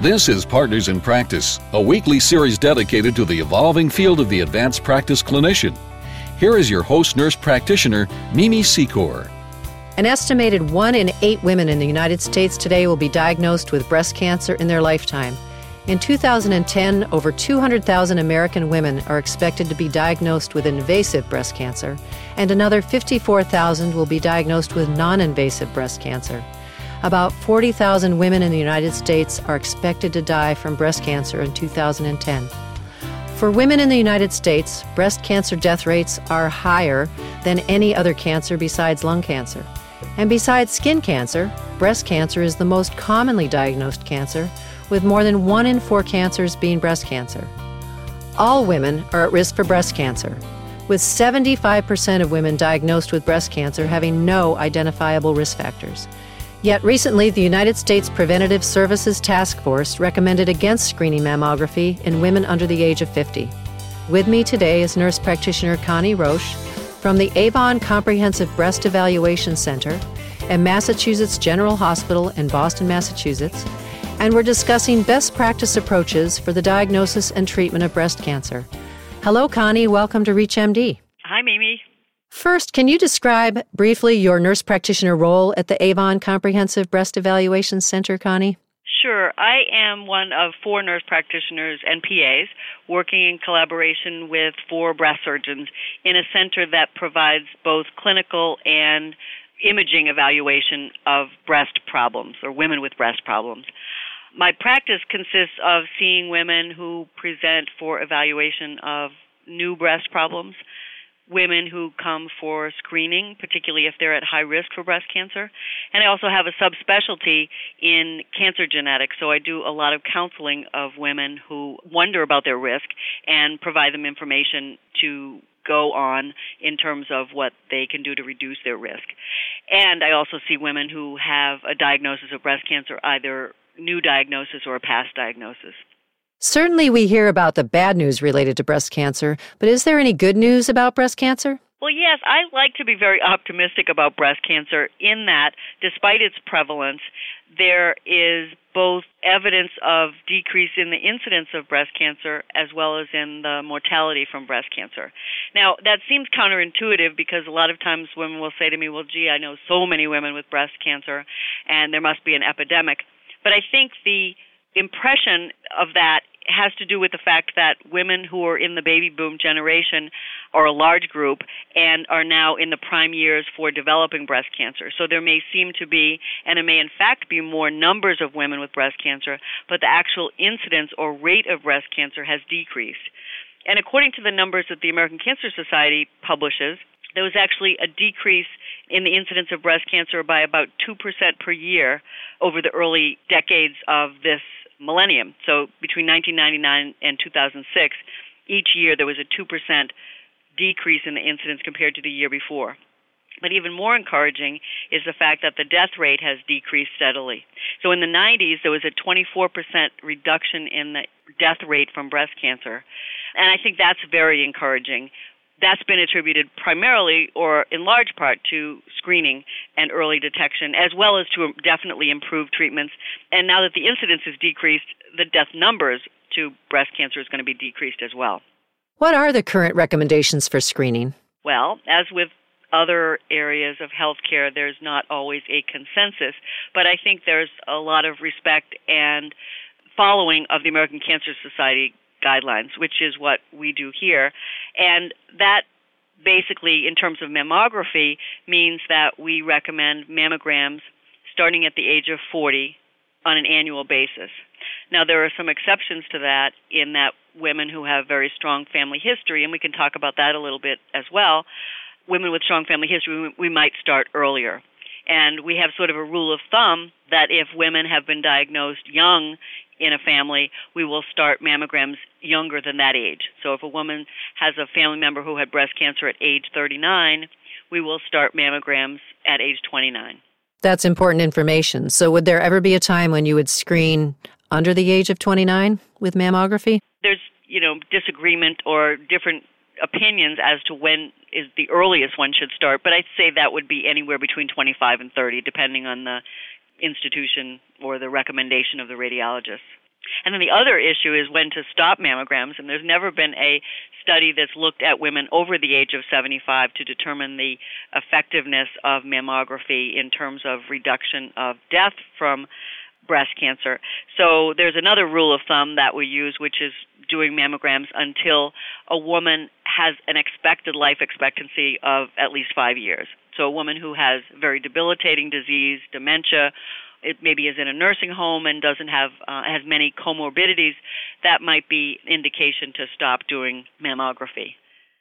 This is Partners in Practice, a weekly series dedicated to the evolving field of the advanced practice clinician. Here is your host nurse practitioner, Mimi Secor. An estimated one in eight women in the United States today will be diagnosed with breast cancer in their lifetime. In 2010, over 200,000 American women are expected to be diagnosed with invasive breast cancer, and another 54,000 will be diagnosed with non invasive breast cancer. About 40,000 women in the United States are expected to die from breast cancer in 2010. For women in the United States, breast cancer death rates are higher than any other cancer besides lung cancer. And besides skin cancer, breast cancer is the most commonly diagnosed cancer with more than one in four cancers being breast cancer. All women are at risk for breast cancer, with 75% of women diagnosed with breast cancer having no identifiable risk factors. Yet recently, the United States Preventative Services Task Force recommended against screening mammography in women under the age of 50. With me today is nurse practitioner Connie Roche from the Avon Comprehensive Breast Evaluation Center at Massachusetts General Hospital in Boston, Massachusetts, and we're discussing best practice approaches for the diagnosis and treatment of breast cancer. Hello, Connie. Welcome to ReachMD. First, can you describe briefly your nurse practitioner role at the Avon Comprehensive Breast Evaluation Center, Connie? Sure. I am one of four nurse practitioners and PAs working in collaboration with four breast surgeons in a center that provides both clinical and imaging evaluation of breast problems or women with breast problems. My practice consists of seeing women who present for evaluation of new breast problems, women who come for screening, particularly if they're at high risk for breast cancer. And I also have a subspecialty in cancer genetics, so I do a lot of counseling of women who wonder about their risk and provide them information to go on in terms of what they can do to reduce their risk. And I also see women who have a diagnosis of breast cancer either new diagnosis or a past diagnosis. Certainly, we hear about the bad news related to breast cancer, but is there any good news about breast cancer? Well, yes, I like to be very optimistic about breast cancer in that, despite its prevalence, there is both evidence of decrease in the incidence of breast cancer as well as in the mortality from breast cancer. Now, that seems counterintuitive because a lot of times women will say to me, well, gee, I know so many women with breast cancer and there must be an epidemic. But I think the impression of that has to do with the fact that women who are in the baby boom generation are a large group and are now in the prime years for developing breast cancer. So there may seem to be, and it may in fact be more numbers of women with breast cancer, but the actual incidence or rate of breast cancer has decreased. And according to the numbers that the American Cancer Society publishes, there was actually a decrease in the incidence of breast cancer by about 2% per year over the early decades of this millennium. So between 1999 and 2006, each year there was a 2% decrease in the incidence compared to the year before. But even more encouraging is the fact that the death rate has decreased steadily. So in the 90s, there was a 24% reduction in the death rate from breast cancer. And I think that's very encouraging that's been attributed primarily or in large part to screening and early detection, as well as to definitely improved treatments. And now that the incidence is decreased, the death numbers to breast cancer is going to be decreased as well. What are the current recommendations for screening? Well, as with other areas of healthcare, there's not always a consensus, but I think there's a lot of respect and following of the American Cancer Society guidelines, which is what we do here. And that basically, in terms of mammography, means that we recommend mammograms starting at the age of 40 on an annual basis. Now, there are some exceptions to that in that women who have very strong family history, and we can talk about that a little bit as well, women with strong family history, we might start earlier. And we have sort of a rule of thumb that if women have been diagnosed young in a family, we will start mammograms younger than that age. So if a woman has a family member who had breast cancer at age 39, we will start mammograms at age 29. That's important information. So would there ever be a time when you would screen under the age of 29 with mammography? There's, you know, disagreement or different opinions as to when is the earliest one should start, but I'd say that would be anywhere between 25 and 30 depending on the institution or the recommendation of the radiologist. And then the other issue is when to stop mammograms, and there's never been a study that's looked at women over the age of 75 to determine the effectiveness of mammography in terms of reduction of death from breast cancer. So there's another rule of thumb that we use, which is doing mammograms until a woman has an expected life expectancy of at least five years. So a woman who has very debilitating disease, dementia, it maybe is in a nursing home and doesn't have uh, has many comorbidities, that might be indication to stop doing mammography.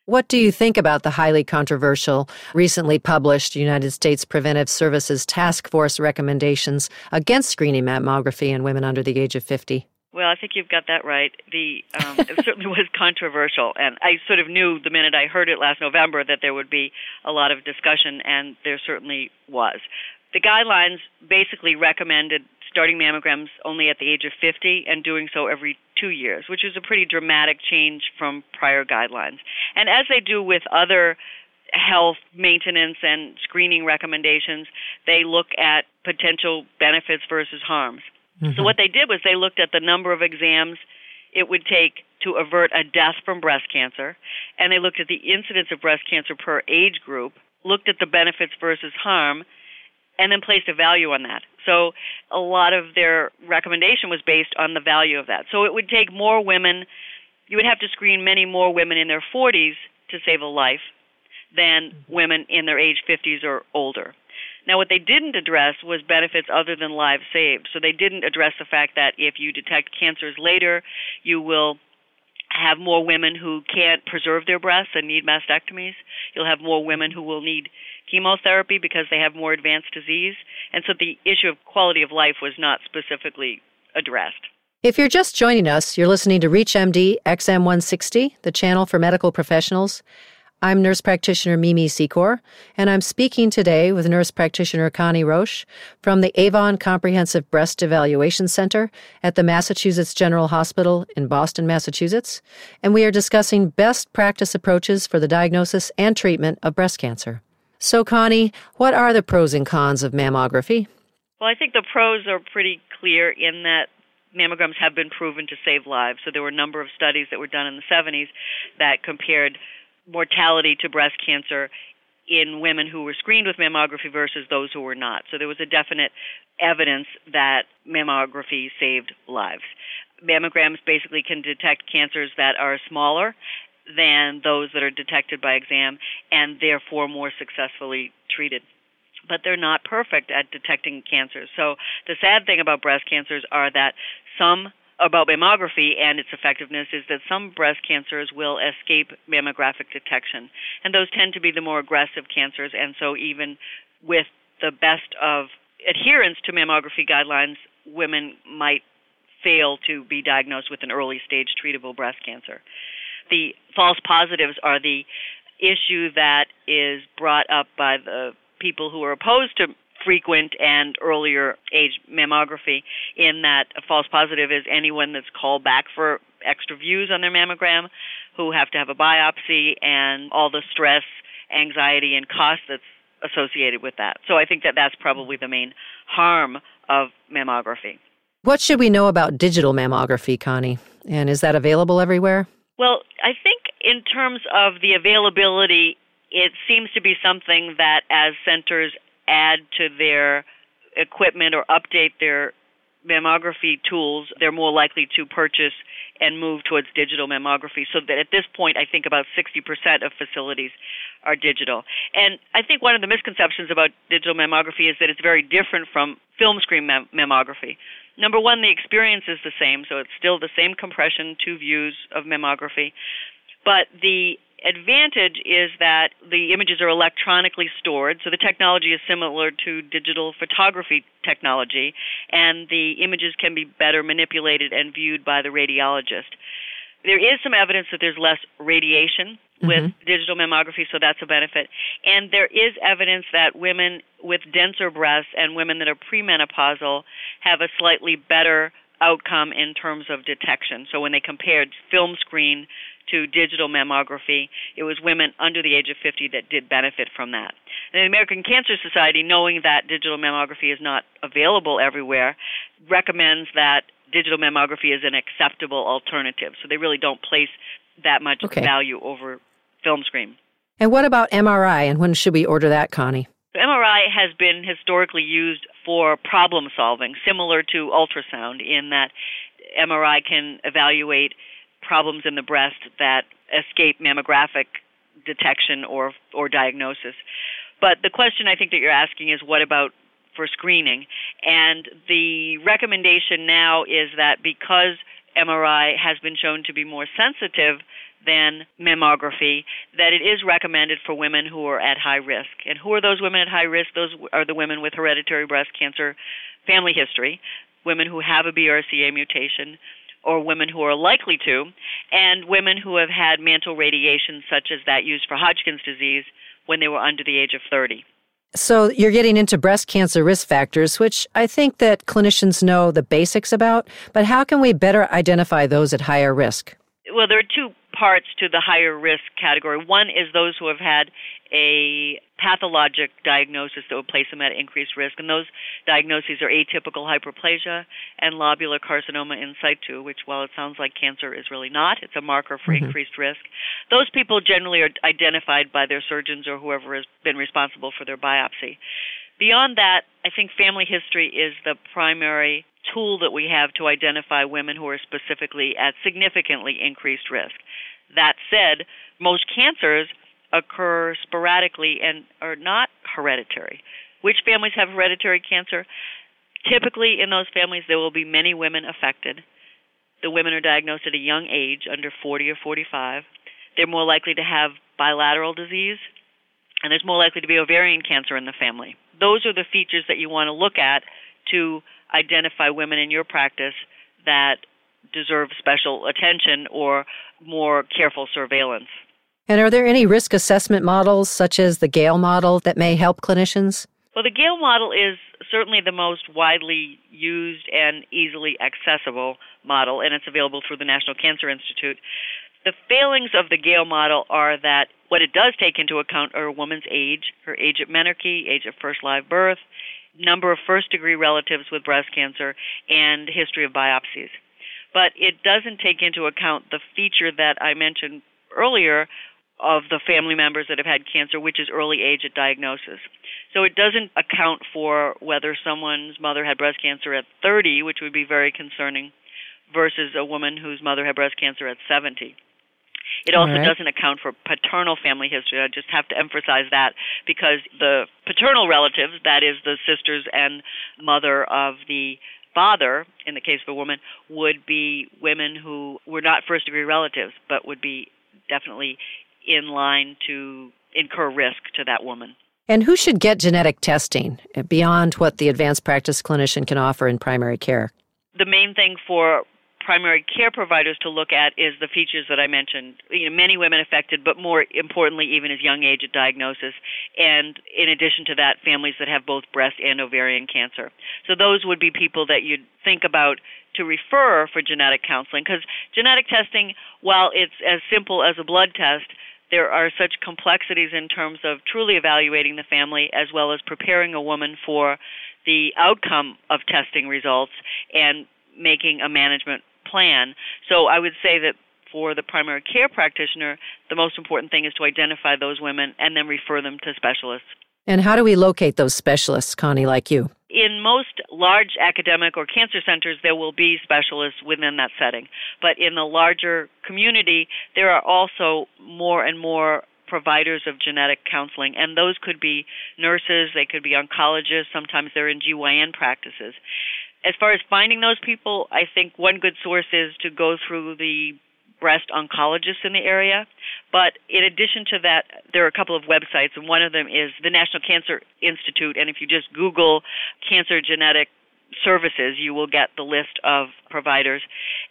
What do you think about the highly controversial, recently published United States Preventive Services Task Force recommendations against screening mammography in women under the age of 50? Well, I think you've got that right. The um, it certainly was controversial, and I sort of knew the minute I heard it last November that there would be a lot of discussion, and there certainly was. The guidelines basically recommended starting mammograms only at the age of 50 and doing so every two years, which is a pretty dramatic change from prior guidelines. And as they do with other health maintenance and screening recommendations, they look at potential benefits versus harms. Mm-hmm. So what they did was they looked at the number of exams it would take to avert a death from breast cancer, and they looked at the incidence of breast cancer per age group, looked at the benefits versus harm, and then placed a value on that. So a lot of their recommendation was based on the value of that. So it would take more women, you would have to screen many more women in their 40s to save a life than women in their age 50s or older. Now, what they didn't address was benefits other than lives saved. So they didn't address the fact that if you detect cancers later, you will have more women who can't preserve their breasts and need mastectomies. You'll have more women who will need chemotherapy because they have more advanced disease. And so the issue of quality of life was not specifically addressed. If you're just joining us, you're listening to ReachMD XM160, the channel for medical professionals. I'm nurse practitioner Mimi Secor, and I'm speaking today with nurse practitioner Connie Roche from the Avon Comprehensive Breast Evaluation Center at the Massachusetts General Hospital in Boston, Massachusetts, and we are discussing best practice approaches for the diagnosis and treatment of breast cancer. So, Connie, what are the pros and cons of mammography? Well, I think the pros are pretty clear in that mammograms have been proven to save lives. So there were a number of studies that were done in the 70s that compared mortality to breast cancer in women who were screened with mammography versus those who were not. So there was a definite evidence that mammography saved lives. Mammograms basically can detect cancers that are smaller than those that are detected by exam and therefore more successfully treated. But they're not perfect at detecting cancers. So the sad thing about breast cancers are that some about mammography and its effectiveness is that some breast cancers will escape mammographic detection. And those tend to be the more aggressive cancers. And so, even with the best of adherence to mammography guidelines, women might fail to be diagnosed with an early stage treatable breast cancer. The false positives are the issue that is brought up by the people who are opposed to frequent and earlier age mammography in that a false positive is anyone that's called back for extra views on their mammogram who have to have a biopsy and all the stress, anxiety and cost that's associated with that. So I think that that's probably the main harm of mammography. What should we know about digital mammography, Connie? And is that available everywhere? Well, I think in terms of the availability, it seems to be something that as centers add to their equipment or update their mammography tools, they're more likely to purchase and move towards digital mammography. So that at this point, I think about 60% of facilities are digital. And I think one of the misconceptions about digital mammography is that it's very different from film screen mam- mammography. Number one, the experience is the same, so it's still the same compression, two views of mammography. But the advantage is that the images are electronically stored, so the technology is similar to digital photography technology, and the images can be better manipulated and viewed by the radiologist. There is some evidence that there's less radiation with mm-hmm. digital mammography, so that's a benefit. And there is evidence that women with denser breasts and women that are premenopausal have a slightly better outcome in terms of detection. So when they compared film screen to digital mammography, it was women under the age of 50 that did benefit from that. And the American Cancer Society, knowing that digital mammography is not available everywhere, recommends that digital mammography is an acceptable alternative. So they really don't place that much okay. value over film screen. And what about MRI, and when should we order that, Connie? MRI has been historically used for problem solving, similar to ultrasound, in that MRI can evaluate problems in the breast that escape mammographic detection or or diagnosis. But the question I think that you're asking is what about for screening? And the recommendation now is that because MRI has been shown to be more sensitive than mammography, that it is recommended for women who are at high risk. And who are those women at high risk? Those are the women with hereditary breast cancer family history, women who have a BRCA mutation, or women who are likely to, and women who have had mantle radiation, such as that used for Hodgkin's disease, when they were under the age of 30. So you're getting into breast cancer risk factors, which I think that clinicians know the basics about, but how can we better identify those at higher risk? Well, there are two parts to the higher risk category. One is those who have had a pathologic diagnosis that would place them at increased risk, and those diagnoses are atypical hyperplasia and lobular carcinoma in situ, which, while it sounds like cancer, is really not. It's a marker for mm-hmm. increased risk. Those people generally are identified by their surgeons or whoever has been responsible for their biopsy. Beyond that, I think family history is the primary tool that we have to identify women who are specifically at significantly increased risk. That said, most cancers occur sporadically and are not hereditary. Which families have hereditary cancer? Typically, in those families, there will be many women affected. The women are diagnosed at a young age, under 40 or 45. They're more likely to have bilateral disease, and there's more likely to be ovarian cancer in the family. Those are the features that you want to look at to identify women in your practice that deserve special attention or more careful surveillance. And are there any risk assessment models, such as the Gail model, that may help clinicians? Well, the Gail model is certainly the most widely used and easily accessible model, and it's available through the National Cancer Institute. The failings of the Gail model are that what it does take into account are a woman's age, her age at menarche, age of first live birth, number of first degree relatives with breast cancer, and history of biopsies. But it doesn't take into account the feature that I mentioned earlier of the family members that have had cancer, which is early age at diagnosis. So it doesn't account for whether someone's mother had breast cancer at 30, which would be very concerning, versus a woman whose mother had breast cancer at 70. It also right. doesn't account for paternal family history. I just have to emphasize that because the paternal relatives, that is the sisters and mother of the father, in the case of a woman, would be women who were not first degree relatives, but would be definitely in line to incur risk to that woman. And who should get genetic testing beyond what the advanced practice clinician can offer in primary care? The main thing for primary care providers to look at is the features that I mentioned. You know, many women affected, but more importantly, even as young age at diagnosis. And in addition to that, families that have both breast and ovarian cancer. So those would be people that you'd think about to refer for genetic counseling because genetic testing, while it's as simple as a blood test, there are such complexities in terms of truly evaluating the family as well as preparing a woman for the outcome of testing results and making a management plan. So I would say that for the primary care practitioner, the most important thing is to identify those women and then refer them to specialists. And how do we locate those specialists, Connie, like you? In most large academic or cancer centers, there will be specialists within that setting. But in the larger community, there are also more and more providers of genetic counseling, and those could be nurses, they could be oncologists, sometimes they're in GYN practices. As far as finding those people, I think one good source is to go through the breast oncologists in the area. But in addition to that, there are a couple of websites, and one of them is the National Cancer Institute. And if you just Google cancer genetic services, you will get the list of providers.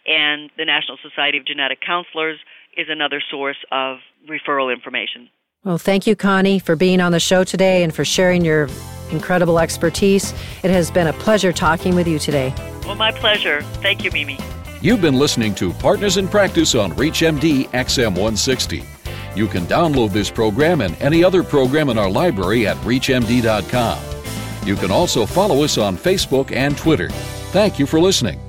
And the National Society of Genetic Counselors is another source of referral information. Well, thank you, Connie, for being on the show today and for sharing your incredible expertise. It has been a pleasure talking with you today. Well, my pleasure. Thank you, Mimi. You've been listening to Partners in Practice on ReachMD XM160. You can download this program and any other program in our library at ReachMD.com. You can also follow us on Facebook and Twitter. Thank you for listening.